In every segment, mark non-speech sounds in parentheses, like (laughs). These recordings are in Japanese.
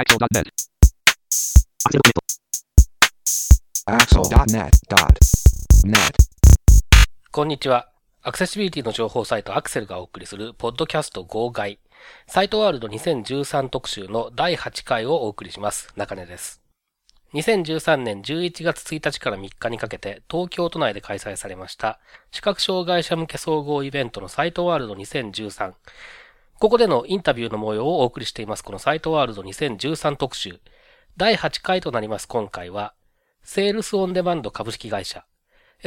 Axel.net. Axel.net.net. こんにちは。アクセシビリティの情報サイトアクセルがお送りするポッドキャスト号外。サイトワールド2013特集の第8回をお送りします。中根です。2013年11月1日から3日にかけて東京都内で開催されました視覚障害者向け総合イベントのサイトワールド2013。ここでのインタビューの模様をお送りしていますこのサイトワールド2013特集。第8回となります今回は、セールスオンデマンド株式会社、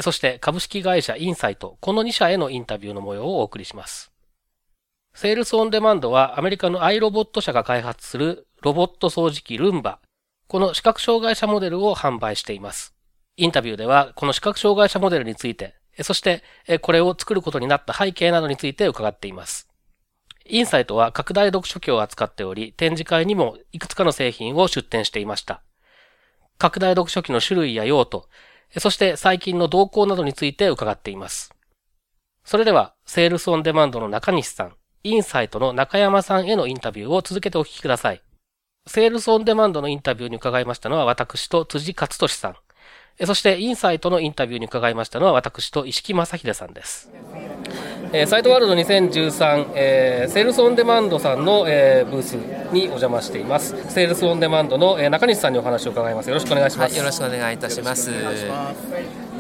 そして株式会社インサイト、この2社へのインタビューの模様をお送りします。セールスオンデマンドはアメリカの iRobot 社が開発するロボット掃除機ルンバ、この視覚障害者モデルを販売しています。インタビューではこの視覚障害者モデルについて、そしてこれを作ることになった背景などについて伺っています。インサイトは拡大読書機を扱っており、展示会にもいくつかの製品を出展していました。拡大読書機の種類や用途、そして最近の動向などについて伺っています。それでは、セールスオンデマンドの中西さん、インサイトの中山さんへのインタビューを続けてお聞きください。セールスオンデマンドのインタビューに伺いましたのは私と辻勝利さん。そして、インサイトのインタビューに伺いましたのは私と石木正秀さんです。えーサイトワールド2013、えーセールスオンデマンドさんの、えーブースにお邪魔しています。セールスオンデマンドの、えー中西さんにお話を伺います。よろしくお願いします。はい、よろしくお願いいたします。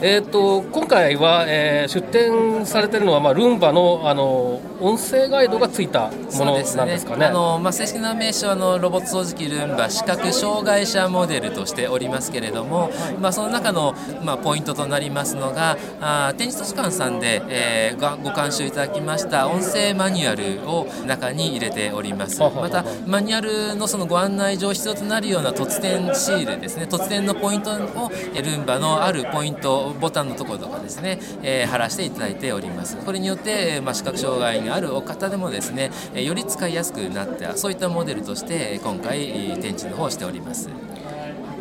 えー、と今回は、えー出展されているのは、まあ、ルンバのあの音声ガイドがついたものなんですかね。あのまあ、正式な名称はあのロボット掃除機ルンバ視覚障害者モデルとしておりますけれども、まあ、その中の、まあ、ポイントとなりますのがあ展示図書館さんで、えーごご監修いただきました音声マニュアルを中に入れております。またマニュアルのそのご案内上必要となるような突然シールですね突然のポイントをえルンバのあるポイントボタンのところとかですね、えー貼らせていただいております。これによって、まあ、視覚障害があるお方でもですねえより使いやすくなったそういったモデルとしてえ今回展示の方をしております。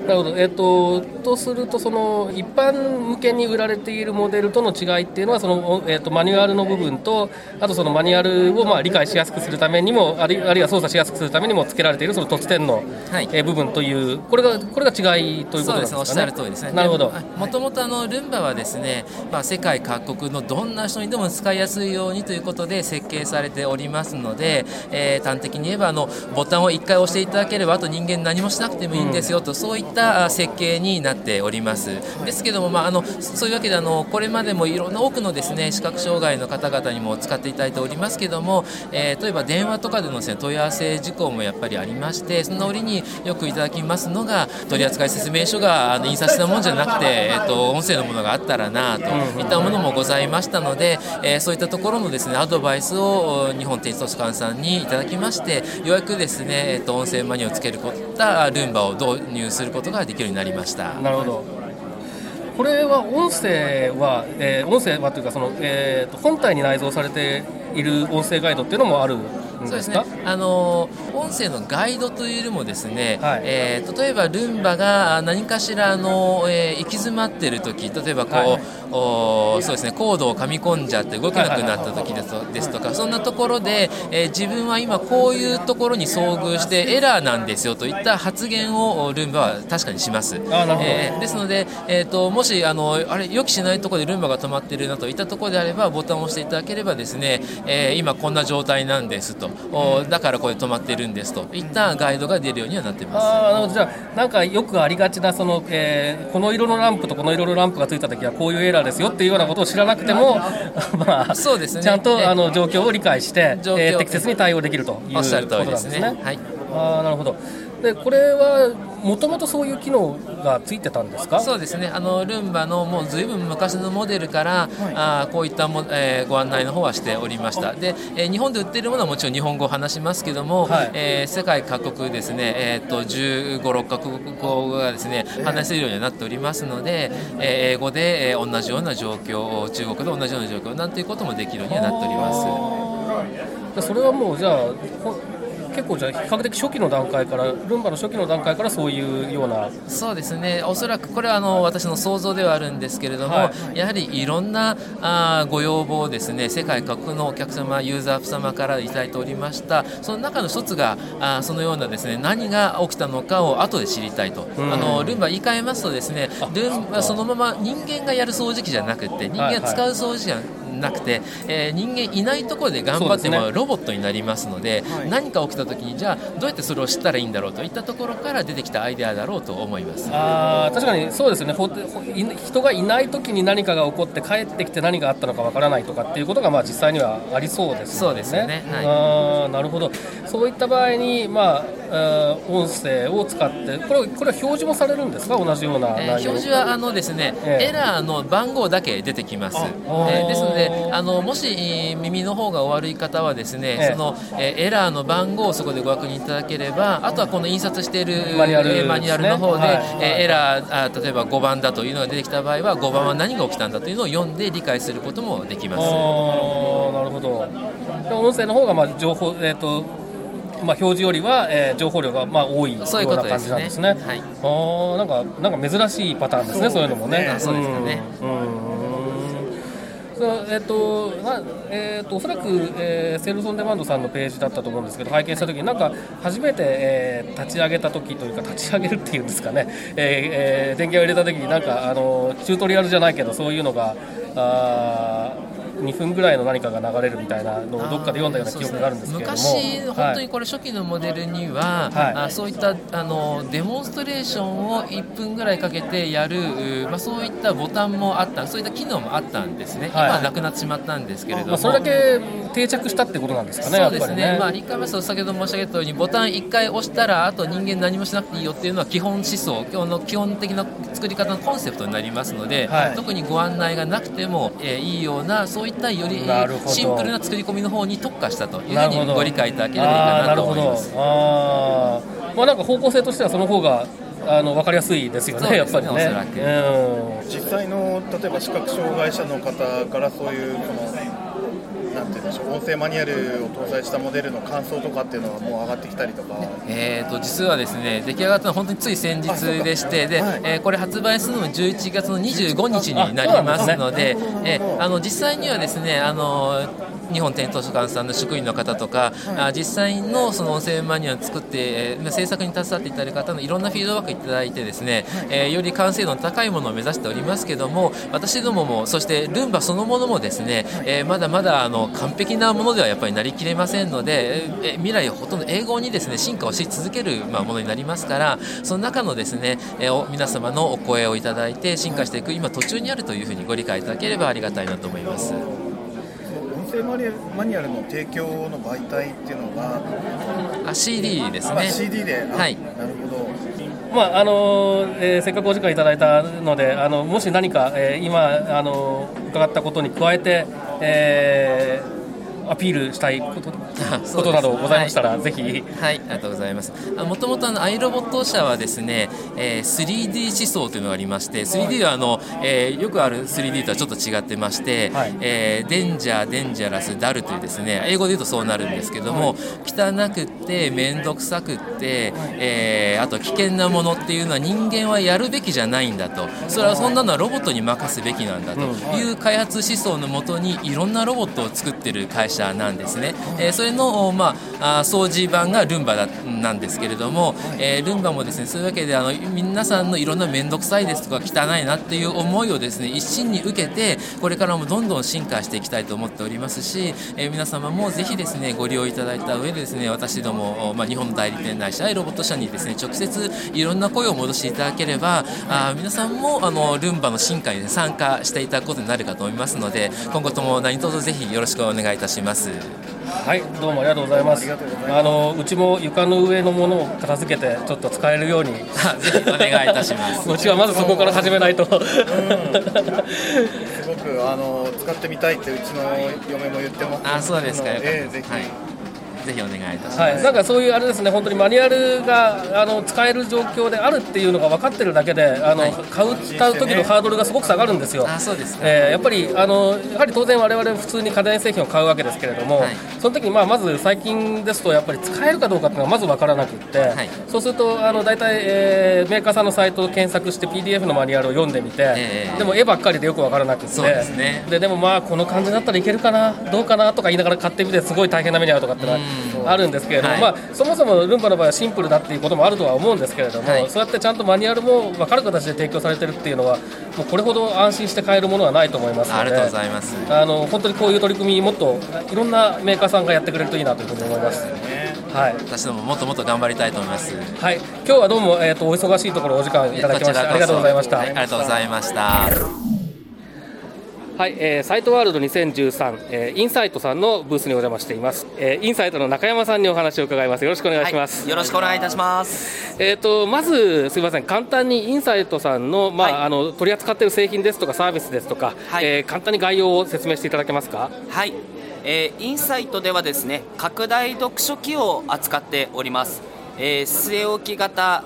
なるほど、えっととするとその一般向けに売られているモデルとの違いっていうのはその、おえっとマニュアルの部分とあとそのマニュアルをまあ理解しやすくするためにもあるいあるいは操作しやすくするためにも付けられているその突点の、はいえー部分というこれがこれが違いということですかね。そうですねおっしゃる通りですねなるほど。もともとあのルンバはですね、まあ、世界各国のどんな人にでも使いやすいようにということで設計されておりますので、えー端的に言えばあのボタンを1回押していただければあと人間何もしなくてもいいんですよと、そういったあ設計になっております。ですけども、まあ、あのそういうわけであのこれまでもいろんな多くのですね視覚障害の方々にも使っていただいておりますけども、えー例えば電話とかでのです、ね、問い合わせ事項もやっぱりありましてその折によくいただきますのが取扱説明書があの印刷したものじゃなくて、えー、と音声のものがあったらなといったものもございましたので、えーそういったところのですねアドバイスを日本展示図書館さんにいただきましてようやくですね、えー、と音声マニュアルをつけることたルンバを導入することことができるようになりました。なるほど。これは音声は、えー音声はというかその、えーと本体に内蔵されている音声ガイドっていうのもあるそうですね。あの音声のガイドというよりもですね、はい。えー例えばルンバが何かしらの、えー行き詰まっている時例えばこう、はいおそうですねコードを噛み込んじゃって動けなくなった時ですとですとかそんなところで、えー自分は今こういうところに遭遇してエラーなんですよといった発言をおルンバは確かにします。あなるほど。えーですので、えー、ともしあのあれ予期しないところでルンバが止まっているなといったところであればボタンを押していただければですね、えー今こんな状態なんですと。おだからこれ止まっているんですといったガイドが出るようにはなっています。あじゃあなんかよくありがちなその、えーこの色のランプとこの色のランプがついた時はこういうエラーですよっていうようなことを知らなくても (laughs) まあそうですねちゃんとえあの状況を理解して、えー適切に対応できるということなんですすね。ね。はい。あーなるほどでこれはもともとそういう機能がついてたんですか？そうですね。あのルンバのもうずいぶん昔のモデルから、あーこういったも、えーご案内の方はしておりました。で、えー日本で売っているものはもちろん日本語を話しますけども、はい。えー世界各国ですね、えー、と15、6カ国語がですね話せるようにはなっておりますので、えー英語で、えー同じような状況中国で同じような状況なんていうこともできるようにはなっております。でそれはもうじゃあほ結構じゃあ比較的初期の段階からルンバの初期の段階からそういうような。そうですね。おそらくこれはあの私の想像ではあるんですけれども、はい、やはりいろんなあご要望をですね。世界各国のお客様ユーザー様からいただいておりました。その中の一つがあそのようなですね何が起きたのかを後で知りたいと、あのルンバ言い換えますとですねルンバそのまま人間がやる掃除機じゃなくて人間が使う掃除機じゃなくて、なくて、えー、人間いないところで頑張ってもロボットになりますので、ね、何か起きた時にじゃあどうやってそれを知ったらいいんだろうといったところから出てきたアイデアだろうと思います。あ確かにそうですね。人がいない時に何かが起こって帰ってきて何があったのかわからないとかっていうことがまあ実際にはありそうですね。そうですよね、はい、あなるほど。そういった場合に、まあ、音声を使ってこれこれは表示もされるんですか？同じような、えー、表示はあのですね、えー、エラーの番号だけ出てきます、えー、ですのであのもし耳の方がお悪い方はですね、その、えエラーの番号をそこでご確認いただければあとはこの印刷しているマニュアル,、えマニュアルの方で、はい、えエラーあ例えば5番だというのが出てきた場合は5番は何が起きたんだというのを読んで理解することもできます。なるほど。音声の方がまあ情報、えーとまあ、表示よりは、えー、情報量がまあ多いような感じなんですね。ううすね。はい、あなんかなんか珍しいパターンですね、そういうのもね。そうですよね。うんえっとえー、っとおそらく、えー、セールスオンデマンドさんのページだったと思うんですけど拝見した時になんか初めて、えー、立ち上げた時というか立ち上げるっていうんですかね、えーえー、電源を入れた時になんかあのチュートリアルじゃないけどそういうのがあ2分ぐらいの何かが流れるみたいなのをどっかで読んだような記憶があるんですけども昔、本当にこれ初期のモデルには、はい、あそういったあのデモンストレーションを1分ぐらいかけてやる、まあ、そういったボタンもあったそういった機能もあったんですね、はい、今はなくなってしまったんですけれども、まあ、それだけ定着したってことなんですかね、そうですね、ねまあ、言い換えますと先ほど申し上げたようにボタン1回押したらあと人間何もしなくていいよっていうのは基本思想今日の基本的な作り方のコンセプトになりますので、はい、特にご案内がなくても、えー、いいようなそういったよりシンプルな作り込みの方に特化したというふうにご理解いただければいいかなと思います。あまあ、なんか方向性としてはその方があの分かりやすいですよね、ねやっぱりね。うん、実際の例えば視覚障害者の方からそういうそのなんていうんでしょう音声マニュアルを搭載したモデルの感想とかっていうのはもう上がってきたりとか、えーと、実はですね出来上がったのは本当につい先日でしてで、はい、えー、これ発売するのも11月の25日になりますので、ね、えー、あの実際にはですねあの日本天図書館さんの職員の方とか、はい、実際のその音声マニュアルを作って、えー、制作に携わっていただいる方のいろんなフィードバックいただいてですね、はい、えー、より完成度の高いものを目指しておりますけども私どももそしてルンバそのものもですね、えー、まだまだあの完璧なものではやっぱりなりきれませんので、えー、未来ほとんど英語にですね進化をし続ける、まあ、ものになりますからその中のですね、えー、皆様のお声をいただいて進化していく今途中にあるというふうにご理解いただければありがたいなと思います。声マニュアルの提供の媒体っていうのがあ CD ですね CD ではい。なるほど。まああのえー、せっかくお時間いただいたのであのもし何か、えー、今あの伺ったことに加えて、えーアピールしたいことことなどございましたら、はい、ぜひ。はいありがとうございます。もともとアイロボット社はですね、えー、3D 思想というのがありまして 3D はあの、えー、よくある 3D とはちょっと違ってまして、はい、えー、デンジャーデンジャラスダルというですね英語で言うとそうなるんですけども、汚くて面倒くさくって、えー、あと危険なものっていうのは人間はやるべきじゃないんだと。それはそんなのはロボットに任すべきなんだという開発思想のもとにいろんなロボットを作ってる会社なんですね、えー、それの、まあ、掃除版がルンバだなんですけれども、えー、ルンバもですねそういうわけであの皆さんのいろんな面倒くさいですとか汚いなっていう思いをですね一身に受けてこれからもどんどん進化していきたいと思っておりますし、えー、皆様もぜひですねご利用いただいた上でですね私ども、まあ、日本代理店内社ロボット社にですね直接いろんな声を戻していただければあ皆さんもあのルンバの進化にね参加していただくことになるかと思いますので今後とも何卒ぜひよろしくお願いいたします。はい、どうもありがとうございます。あのうちも床の上のものを片付けてちょっと使えるようにぜひお願いいたします。(laughs) うちはまずそこから始めないと。すごくあの使ってみたいってうちの嫁も言ってます。あ、そうですか。えー、ぜひ。はぜひお願いいたします、はい、なんかそういうあれですね、本当にマニュアルがあの使える状況であるっていうのが分かってるだけで、あの、買う買う時のハードルがすごく下がるんですよ。あそうですか、えーやっぱりあのやはり当然我々普通に家電製品を買うわけですけれども、はい。その時にまあまず最近ですとやっぱり使えるかどうかっていうのがまず分からなくって、はい。そうするとあの大体、えーメーカーさんのサイトを検索して PDF のマニュアルを読んでみて、ええでも絵ばっかりでよく分からなくってそうですね。ででもまあこの感じだったらいけるかなどうかなとか言いながら買ってみてすごい大変な目に遭うとかってのはあるんですけれども、はい。まあ、そもそもルンバの場合はシンプルだっていうこともあるとは思うんですけれども、はい。そうやってちゃんとマニュアルも分かる形で提供されてるっていうのはもうこれほど安心して買えるものはないと思いますのでありがとうございます。あの本当にこういう取り組みもっといろんなメーカーさんがやってくれるといいなというふうに思います。はい、私どももっともっと頑張りたいと思います。はい、今日はどうも、えー、とお忙しいところお時間いただきましてありがとうございました。はい、ありがとうございましたはい、えーサイトワールド2013、えーインサイトさんのブースにお邪魔しています、えーインサイトの中山さんにお話を伺います。よろしくお願いします、はい、よろしくお願いいたします。えー、とまずすみません。簡単にインサイトさんの,、まあはい。あの取り扱っている製品ですとかサービスですとか、はい。えー簡単に概要を説明していただけますか？はい、えーインサイトではですね、拡大読書機を扱っております。えー据え置き型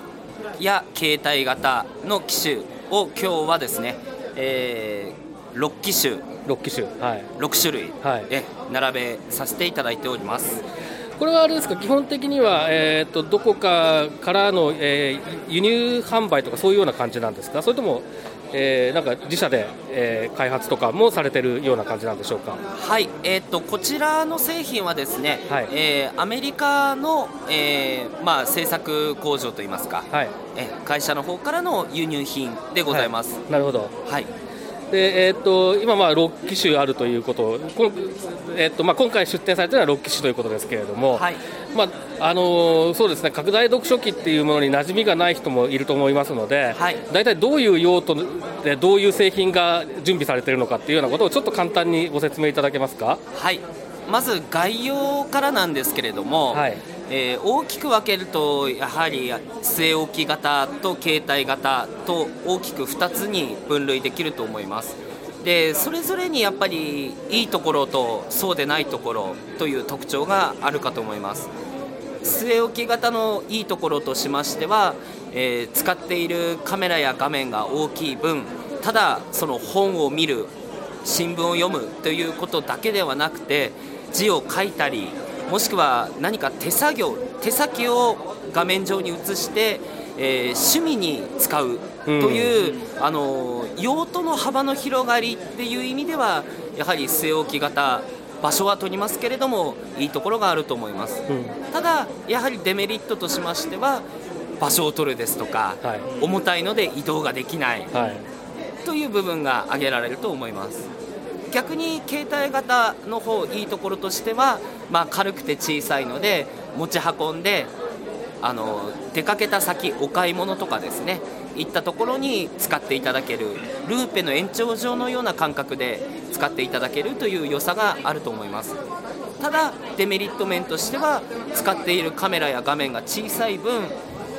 や携帯型の機種を今日はですね、え6機種、6機種。はい。6種類、はい。え並べさせていただいております。これはあれですか？基本的には、えー、とどこかからの、えー輸入販売とかそういうような感じなんですか？それとも、えーなんか自社で、えー開発とかもされてるような感じなんでしょうか？はい、えー、とこちらの製品はですね、はい。えーアメリカの、えーまあ、製作工場といいますか、はい。え会社の方からの輸入品でございます。なるほど。はいで、えー、と今、まあ、6機種あるということ、こんえーとまあ、今回出展されているのは6機種ということですけれども、はい。まああのーそうですね、拡大読書機っていうものに馴染みがない人もいると思いますので、はい。大体どういう用途で、どういう製品が準備されているのかっていうようなことを、ちょっと簡単にご説明いただけますか？はい、まず概要からなんですけれども、はいえー大きく分けるとやはり据え置き型と携帯型と大きく2つに分類できると思います。でそれぞれにやっぱりいいところとそうでないところという特徴があるかと思います。据え置き型のいいところとしましては、えー使っているカメラや画面が大きい分ただその本を見る新聞を読むということだけではなくて字を書いたりもしくは何か手作業手先を画面上に映して、えー趣味に使うという、あの用途の幅の広がりっていう意味ではやはり据え置き型場所は取りますけれどもいいところがあると思います。うん。ただやはりデメリットとしましては場所を取るですとか、はい。重たいので移動ができないはい。という部分が挙げられると思います逆に携帯型の方いいところとしては、まあ、軽くて小さいので持ち運んであの出かけた先お買い物とかですね行ったところに使っていただけるルーペの延長上のような感覚で使っていただけるという良さがあると思います。ただデメリット面としては使っているカメラや画面が小さい分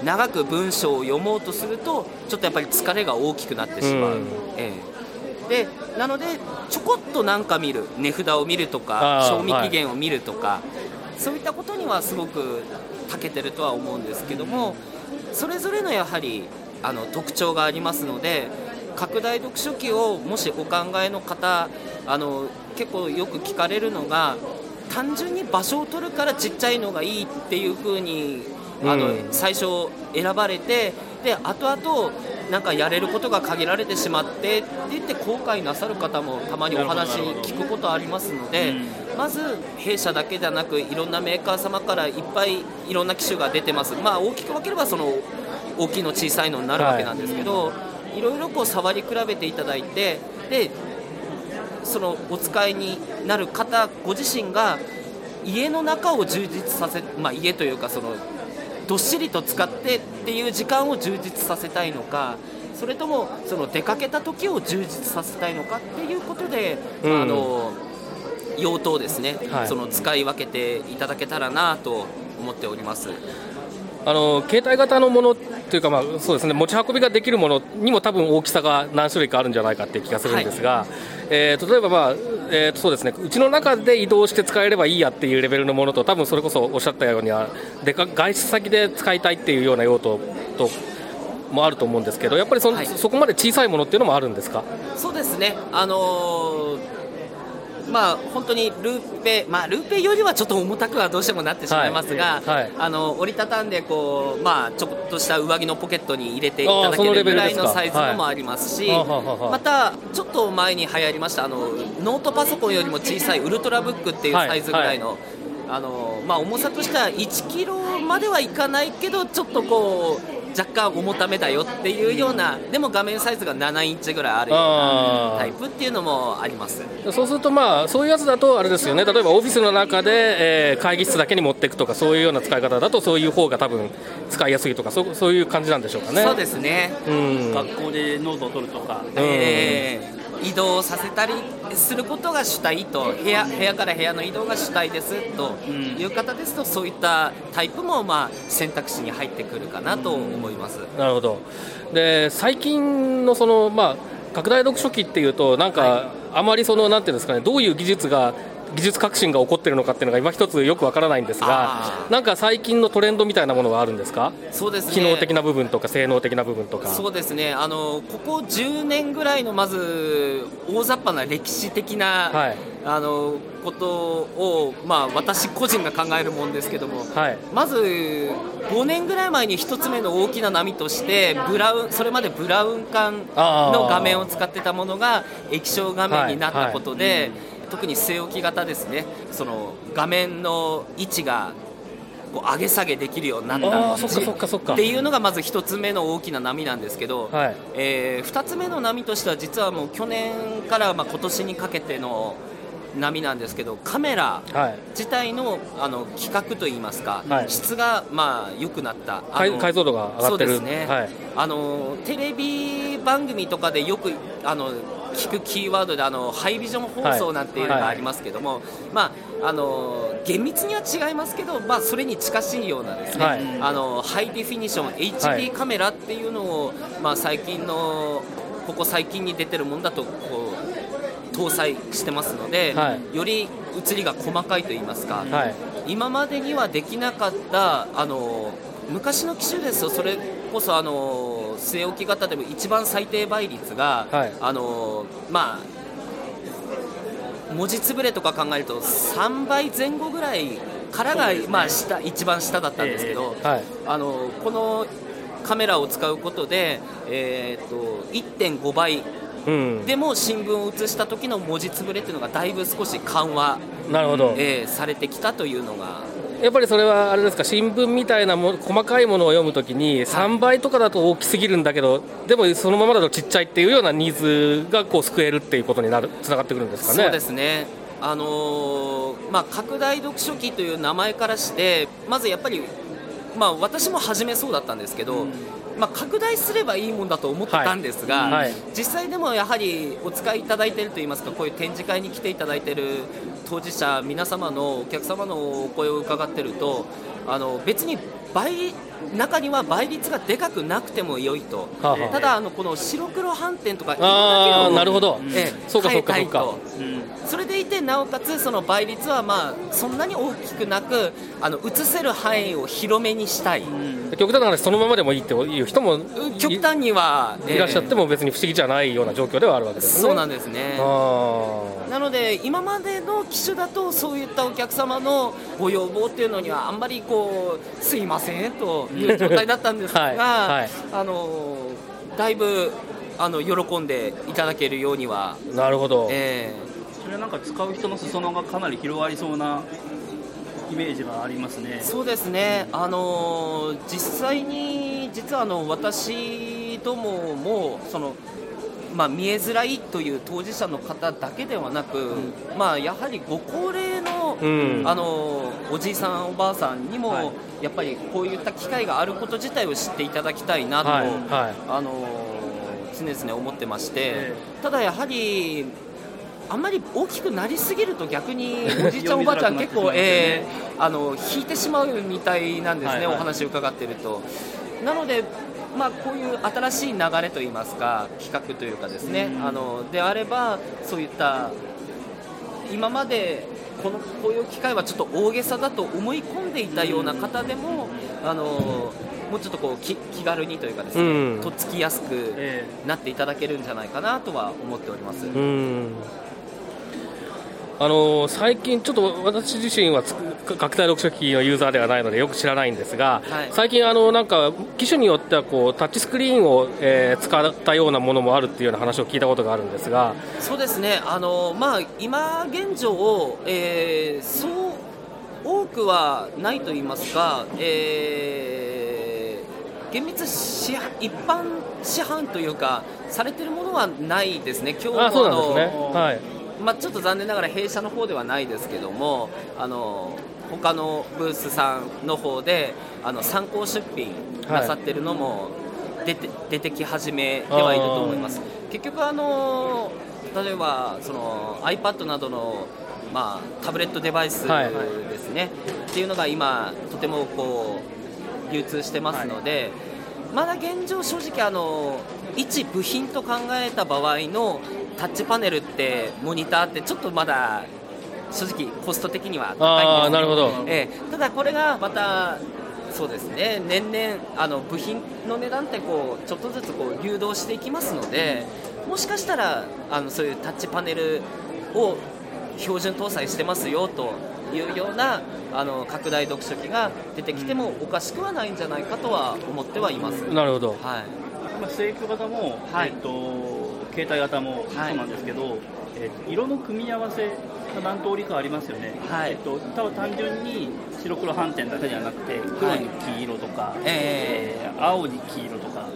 長く文章を読もうとするとちょっとやっぱり疲れが大きくなってしまう、うん。ええでなのでちょこっとなんか見る値札を見るとか賞味期限を見るとか、そういったことにはすごく長けてるとは思うんですけどもそれぞれのやはりあの特徴がありますので拡大読書機をもしお考えの方あの結構よく聞かれるのが単純に場所を取るからちっちゃいのがいいっていう風にあの、うん。最初選ばれてで後々なんかやれることが限られてしまってって言って後悔なさる方もたまにお話聞くことありますので、まず弊社だけじゃなくいろんなメーカー様からいっぱいいろんな機種が出てます、まあ、大きく分ければその大きいの小さいのになるわけなんですけど、い、ろいろこう触り比べていただいてでそのお使いになる方ご自身が家の中を充実させ、まあ、家というかそのどっしりと使ってっていう時間を充実させたいのかそれともその出かけた時を充実させたいのかっていうことで、うん。あの用途をですね、はい。その使い分けていただけたらなと思っております。あの携帯型のものというか、まあ、そうですね。持ち運びができるものにも多分大きさが何種類かあるんじゃないかっていう気がするんですが、えー例えば、まあえーとそうですね、うちの中で移動して使えればいいやっていうレベルのものと多分それこそおっしゃったようにはでか外出先で使いたいっていうような用途ともあると思うんですけどやっぱりそ,、はい。そこまで小さいものっていうのもあるんですか？そうですね、あのーまあ、本当にルーペ、まあ、ルーペよりはちょっと重たくはどうしてもなってしまいますが、はい。はい。あの折りたたんでこう、まあ、ちょっとした上着のポケットに入れていただけるぐらいのサイズのもありますし、はい。またちょっと前に流行りましたあのノートパソコンよりも小さいウルトラブックっていうサイズぐらいの。あのまあ、重さとしては1キロまではいかないけどちょっとこう若干重ためだよっていうようなでも画面サイズが7インチぐらいあるようなタイプっていうのもあります。そうすると、まあ、そういうやつだと、あれですよね、例えばオフィスの中で、えー会議室だけに持っていくとか、そういうような使い方だと、そういう方が多分使いやすいとか、そうそういう感じなんでしょうかね。そうですね、うん。学校でノートを取るとか、えー移動させたりすることが主体と部屋部屋から部屋の移動が主体ですという方ですと、そういったタイプもまあ選択肢に入ってくるかなと思います。なるほど。で最近のその、まあ、拡大読書機っていうと、なんか、あまりそのなんていうんですかね、どういう技術が、技術革新が起こってるのかっていうのが今一つよくわからないんですあが、ーなんか最近のトレンドみたいなものがあるんですか、そうですね。機能的な部分とか、性能的な部分とか。そうですね。あのここ10年ぐらいのまず大雑把な歴史的な、はい。あのことを、まあ、私個人が考えるもんですけども、はい。まず5年ぐらい前に1つ目の大きな波としてブラウンそれまでブラウン管の画面を使ってたものが液晶画面になったことで、特に据え置き型ですね。その画面の位置がこう上げ下げできるようになったっかそっかそっか。っていうのがまず1つ目の大きな波なんですけど、はい。え2つ目の波としては実はもう去年からまあ今年にかけての波なんですけどカメラはい。自体のあの規格といいますか、はい。質がまあ良くなった。解像度が上がってる。そうですね、はい。あのテレビ番組とかでよくあの聞くキーワードであのハイビジョン放送なんていうのがありますけども、まああの厳密には違いますけど、まあ、それに近しいようなですね、はい。あのハイディフィニションは HD いカメラっていうのを、まあ、最近のここ最近に出てるものだとこう搭載してますので、はい。より映りが細かいといいますか、はい。今までにはできなかったあの昔の機種ですとそれこそあの据え置き型でも一番最低倍率が、はい。あのまあ文字つぶれとか考えると3倍前後ぐらいからが、まあ、下一番下だったんですけど、はい。あのこのカメラを使うことで、えー、と1.5倍うん、でも新聞を写した時の文字つぶれっていうのがだいぶ少し緩和、なるほど、えーされてきたというのがやっぱりそれはあれですか新聞みたいなも細かいものを読むときに3倍とかだと大きすぎるんだけど、でもそのままだとちっちゃいっていうようなニーズがこう救えるっていうことになるつながってくるんですかね。そうですね。あのーまあ、拡大読書機という名前からしてまずやっぱり、まあ、私も初めそうだったんですけど、まあ、拡大すればいいもんだと思ってたんですが、はい。はい。実際でもやはりお使いいただいているといいますかこういう展示会に来ていただいている当事者皆様のお客様のお声を伺っているとあの別に倍中には倍率がでかくなくても良いと、はあはあ。ただあのこの白黒斑点とか色あーだけをなるほど。ええそうかそうかそうか。とそれでいてなおかつその倍率はまあそんなに大きくなくあの映せる範囲を広めにしたい、極端な話そのままでもいいっていう人もい極端には、いらっしゃっても、も別に不思議じゃないような状況ではあるわけですね。そうなんですね。あなので今までの機種だとそういったお客様のご要望っていうのにはあんまりこうすいませんという状態だったんですが、(laughs) はいはい。あのだいぶあの喜んでいただけるようには、ーなるほど、えそれはなんか使う人の裾野がかなり広がりそうなイメージがありますね。ー。そうですね、あの実際に実はあの私どももその、まあ、見えづらいという当事者の方だけではなく、まあ、やはりご高齢のうん。あのおじいさん、おばあさんにも、はい。やっぱりこういった機会があること自体を知っていただきたいなと、はい。はい。あの常々思ってまして、え。ただやはりあんまり大きくなりすぎると逆におじいちゃんおばあちゃん結構、(laughs) えー、あの引いてしまうみたいなんですね、お話を伺っていると。なのでまあ、こういう新しい流れといいますか企画というかですね、あのであればそういった今までこのこういう機会はちょっと大げさだと思い込んでいたような方でも、あのもうちょっとこう気気軽にというかですね、うん、とっつきやすくなっていただけるんじゃないかなとは思っております。うんあの最近、ちょっと私自身は拡大読書機のユーザーではないのでよく知らないんですが、はい、最近あの、なんか機種によってはこうタッチスクリーンを、えー、使ったようなものもあるっていうような話を聞いたことがあるんですがそうですね、あのまあ、今現状、えー、そう多くはないと言いますか、えー、厳密市一般市販というか、されてるものはないですね、今日の、ね。はいまあ、ちょっと残念ながら弊社の方ではないですけどもあの他のブースさんの方であの参考出品なさってるのも出て,、出てき始めてはいると思います。結局あの例えばその iPad などのまあ、タブレットデバイスですね、はい、っていうのが今、とてもこう流通してますので、はい、まだ現状、正直あの、一部品と考えた場合のタッチパネルってモニターってちょっとまだ正直コスト的には高いんですなるほど、えー、ただこれがまたそうですね。年々あの部品の値段ってこうちょっとずつこう流動していきますのでもしかしたらあのそういうタッチパネルを標準搭載してますよというようなあの拡大読書機が出てきてもおかしくはないんじゃないかとは思ってはいます。なるほど、はい。まあ、型も、はい、えっと携帯型もそうなんですけど、はい、えー、色の組み合わせが何通りかありますよね、はい。えっと、多分単純に白黒斑点だけじゃなくて黒に黄色とか、はい、えー、青に黄色とか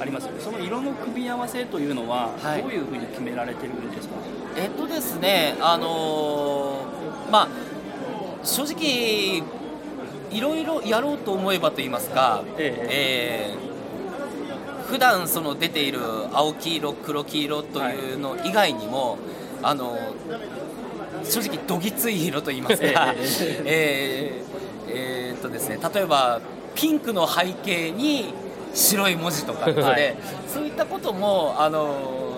ありますよね、その色の組み合わせというのはどういうふうに決められてるんですか、えっとですねあのー、まあ正直いろいろやろうと思えばと言いますか、ええ。えー普段その出ている青黄色黒黄色というの以外にも、あの正直どぎつい色と言いますか、え (laughs) ー、えー、っとですね例えばピンクの背景に白い文字とかで、はい、そういったこともあの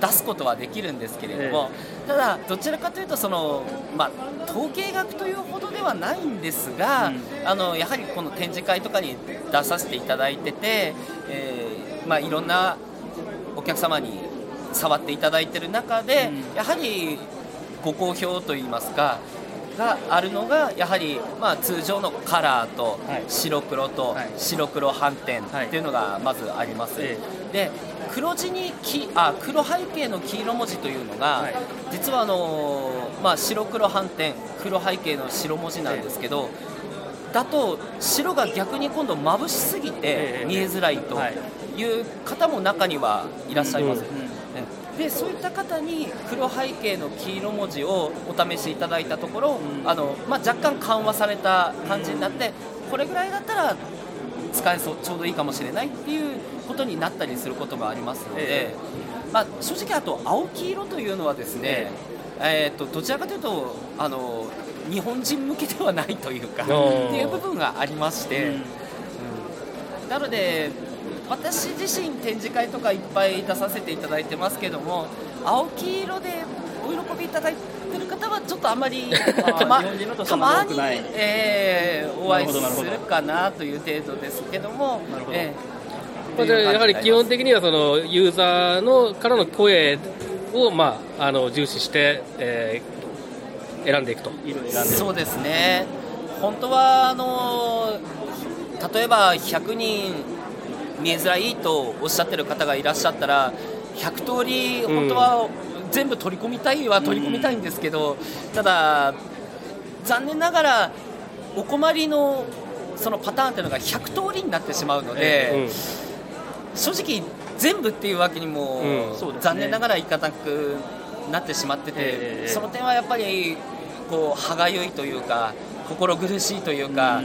出すことはできるんですけれども、えー、ただ、どちらかというとその、まあ、統計学というほどではないんですが、うん、あのやはりこの展示会とかに出させていただいてて、えーまあ、いろんなお客様に触っていただいている中で、うん、やはりご好評といいますかがあるのがやはり、まあ、通常のカラーと白黒と白黒斑点っていうのがまずあります。で黒地にきあ黒背景の黄色文字というのが、実はあのまあ、白黒斑点黒背景の白文字なんですけど、だと白が逆に今度眩しすぎて見えづらいという方も中にはいらっしゃいます。でそういった方に黒背景の黄色文字をお試しいただいたところ、あのまあ、若干緩和された感じになって、これぐらいだったら使えそうちょうどいいかもしれないっていうことになったりすることがありますので、まあ、正直あと青黄色というのはですね、えーと、どちらかというとあの日本人向けではないというかっていう部分がありまして、うん、なので私自身展示会とかいっぱい出させていただいてますけども青黄色でお喜びいただいてる方はちょっとあまり (laughs) たまたまに、えー、お会いするかなという程度ですけども。えー、やはり基本的にはそのユーザーのからの声を、まあ、あの重視して、えー、選んでいくと。そうですね、本当はあの例えば100人見えづらいとおっしゃってる方がいらっしゃったら100通り本当は全部取り込みたいは取り込みたいんですけど、ただ残念ながらお困りのそのパターンというのが100通りになってしまうので、正直全部っていうわけにも、残念ながらいかなくなってしまってて、その点はやっぱりこう歯がゆいというか心苦しいというか、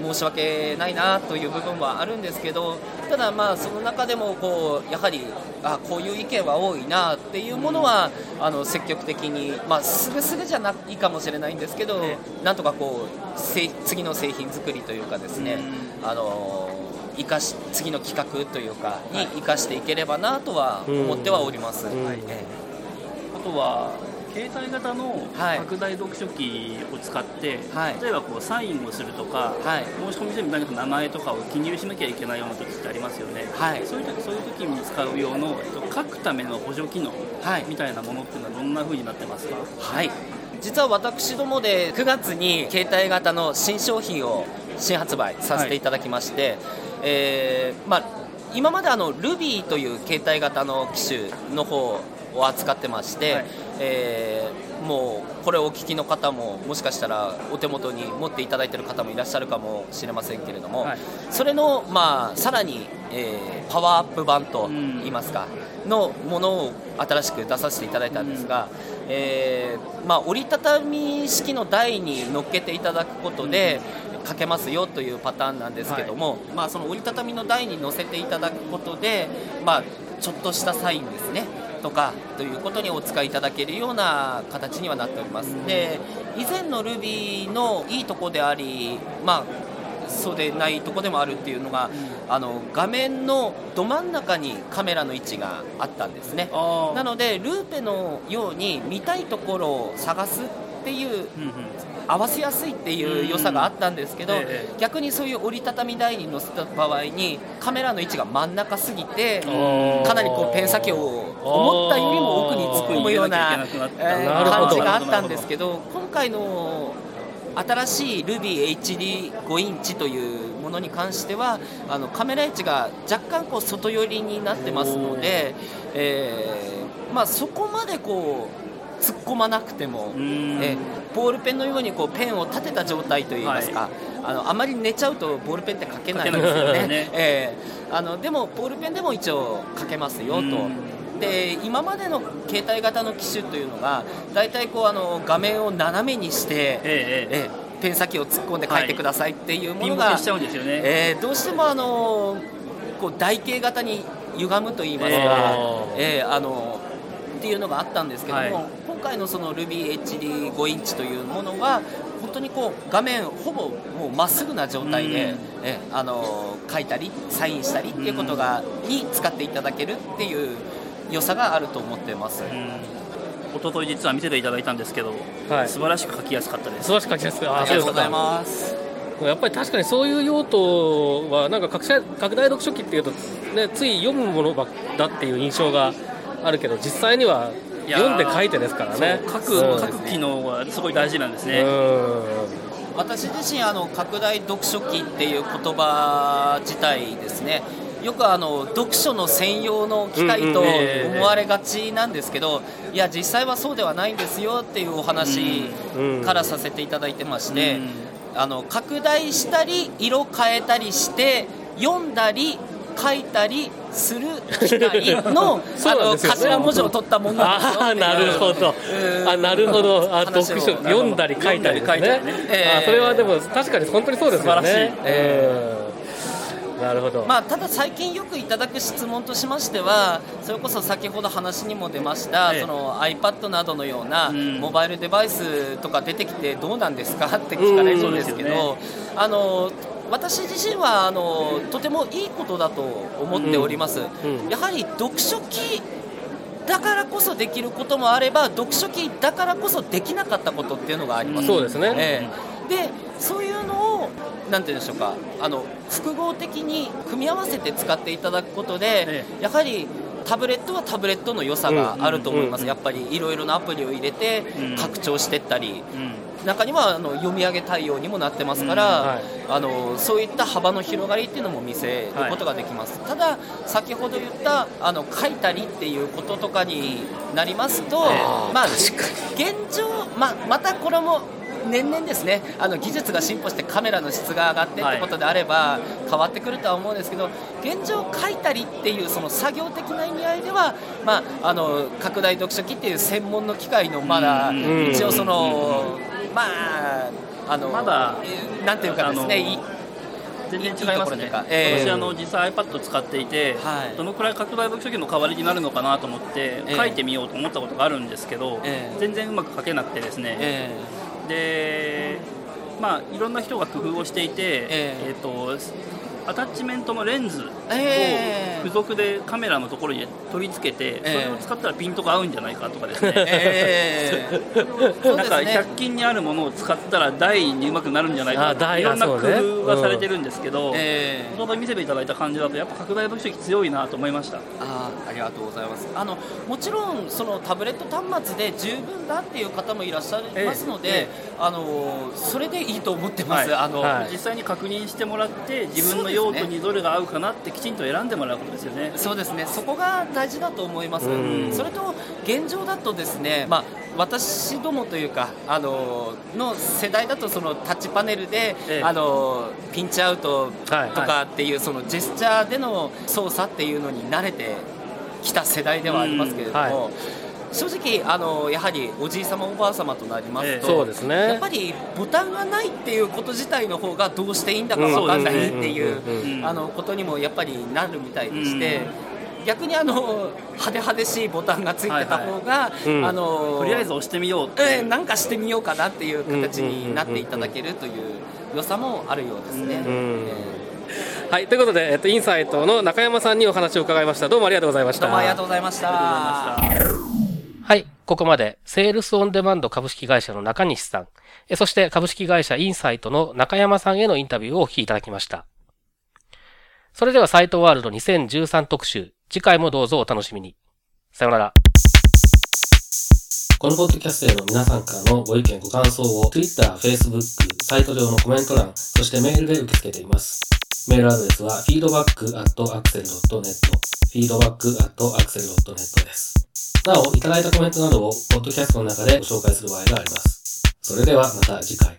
申し訳ないなという部分はあるんですけどただまあその中でもこうやはりあこういう意見は多いなっていうものはあの積極的に、まあ、すぐすぐじゃないかもしれないんですけど、なんとかこう次の製品作りというかですね、あの生かし次の企画というかに生かしていければなとは思ってはおります。はい、あとは携帯型の拡大読書機を使って、はい、例えばこうサインをするとか、はい、申し込み全部何か名前とかを記入しなきゃいけないような時ってありますよね、はい、そういう時そういう時に使う用の書くための補助機能みたいなものっていうのはどんなふうになってますか？はい。実は私どもで9月に携帯型の新商品を新発売させていただきまして、はい、えー、まあ、今まであの Ruby という携帯型の機種の方を扱ってまして、はい、えー、もうこれをお聞きの方ももしかしたらお手元に持っていただいている方もいらっしゃるかもしれませんけれども、はい、それの、まあ、さらに、えー、パワーアップ版といいますか、のものを新しく出させていただいたんですが、うん、えー、まあ、折りたたみ式の台に乗っけていただくことで、書けますよというパターンなんですけども、はい、まあ、その折りたたみの台に乗せていただくことで、まあ、ちょっとしたサインですねとかということにお使いいただけるような形にはなっております。で以前の Ruby のいいとこであり、まあ、そうでないとこでもあるっていうのが、あの画面のど真ん中にカメラの位置があったんですね。なのでルーペのように見たいところを探すっていう合わせやすいっていう良さがあったんですけど、逆にそういう折りたたみ台に乗せた場合にカメラの位置が真ん中すぎてかなりこうペン先を思ったよりも奥に突っ込むような感じがあったんですけど今回の新しい RubyHD5 インチというものに関してはあのカメラ位置が若干こう外寄りになってますので、えーまあ、そこまでこう突っ込まなくても、えボールペンのようにこうペンを立てた状態といいますか、はい、あのあまり寝ちゃうとボールペンって書けないんですよね。ね、(laughs) えー、あのでもボールペンでも一応書けますよと。で今までの携帯型の機種というのが大体こうあの画面を斜めにして、えええペン先を突っ込んで書いてくださいっていうものが、はい、えー、どうしてもあのこう台形型に歪むといいますか、えー、あのっていうのがあったんですけども、はい、今回のその RubyHD5 インチというものは本当にこう画面ほぼもうまっすぐな状態で、えあの書いたりサインしたりっていうことがに使っていただけるっていう良さがあると思ってます。一昨日実は見せていただいたんですけど、はい、素晴らしく書きやすかったです。素晴らしく書きやすありがとうございます。やっぱり確かにそういう用途はなんか拡拡大読書機っていうと、ね、つい読むものだっていう印象があるけど実際には読んで書いてですからね。書く,、書く機能はすごい大事なんですね。私自身あの拡大読書機っていう言葉自体ですね。よくあの読書の専用の機械と思われがちなんですけど、いや実際はそうではないんですよっていうお話からさせていただいてまして、あの拡大したり色変えたりして読んだり書いたりする機械の (laughs) あの頭文字を取ったものなんですよ。あなるほど。あなるほど。あ読書読んだり書いたりですね、えー、あそれはでも確かに本当にそうですよね。えーなるほど、まあ、ただ最近よくいただく質問としましてはそれこそ先ほど話にも出ました、ええ、その iPad などのようなモバイルデバイスとか出てきてどうなんですか？って聞かれるんですけど、ね、あの私自身はあのとてもいいことだと思っております、うんうん、やはり読書機だからこそできることもあれば読書機だからこそできなかったことっていうのがあります、そうですね、えー、でそういうのをなんて言うんでしょうか。あの複合的に組み合わせて使っていただくことで、やはりタブレットはタブレットの良さがあると思います、やっぱりいろいろなアプリを入れて拡張していったり、中にはあの読み上げ対応にもなってますから、はい、あのそういった幅の広がりっていうのも見せることができます、はい、ただ、先ほど言ったあの書いたりっていうこととかになりますと、まあ、現状、ままたこれも年々ですねあの技術が進歩してカメラの質が上がってってことであれば変わってくるとは思うんですけど現状書いたりっていうその作業的な意味合いでは、まあ、あの拡大読書機っていう専門の機械のまだ一応そのまああのまだなんていうかですね全然違いますね、えー、私あの実際 iPad 使っていて、はい、どのくらい拡大読書器の代わりになるのかなと思って書いてみようと思ったことがあるんですけど、えー、全然うまく書けなくてですね、えー、でまあいろんな人が工夫をしていて、えー、とアタッチメントのレンズを付属でカメラのところに取り付けて、それを使ったらピントが合うんじゃないかとかですね、えー、なんか100均にあるものを使ったら台にうまくなるんじゃないかとかいろんな工夫がされてるんですけど、えー、先ほど見せていただいた感じだとやっぱ拡大読書器強いなと思いました。あありがとうございます。あのもちろんそのタブレット端末で十分だっていう方もいらっしゃいますので、えー、あのそれでいいと思ってます、はい、あの、はい、実際に確認してもらって自分の用途にどれが合うかなってきちんと選んでもらうことですよね。そうですね。そこが大事だと思います、それと現状だとですね、まあ、私どもというかあのの世代だとそのタッチパネルで、ええ、あのピンチアウトとかっていう、そのジェスチャーでの操作っていうのに慣れてきた世代ではありますけれども。正直あのやはりおじい様おばあ様となりますと、そうですね、やっぱりボタンがないっていうこと自体の方がどうしていいんだか分かんないっていうあのことにもやっぱりなるみたいでして。逆にあの派手派手しいボタンがついてた方が、はいはい、あのとりあえず押してみようえー、なんかしてみようかなっていう形になっていただけるという良さもあるようですね。はい、ということで、えっと、インサイトの中山さんにお話を伺いました。どうもありがとうございました。どうもありがとうございました。はい、ここまで、セールスオンデマンド株式会社の中西さん、そして株式会社インサイトの中山さんへのインタビューをお聞きいただきました。それではサイトワールド2013特集、次回もどうぞお楽しみに。さようなら。このポッドキャストへの皆さんからのご意見ご感想を Twitter、Facebook、サイト上のコメント欄、そしてメールで受け付けています。メールアドレスは feedback.axel.net feedback.axel.net です。なお、いただいたコメントなどを、ポッドキャストの中でご紹介する場合があります。それではまた次回。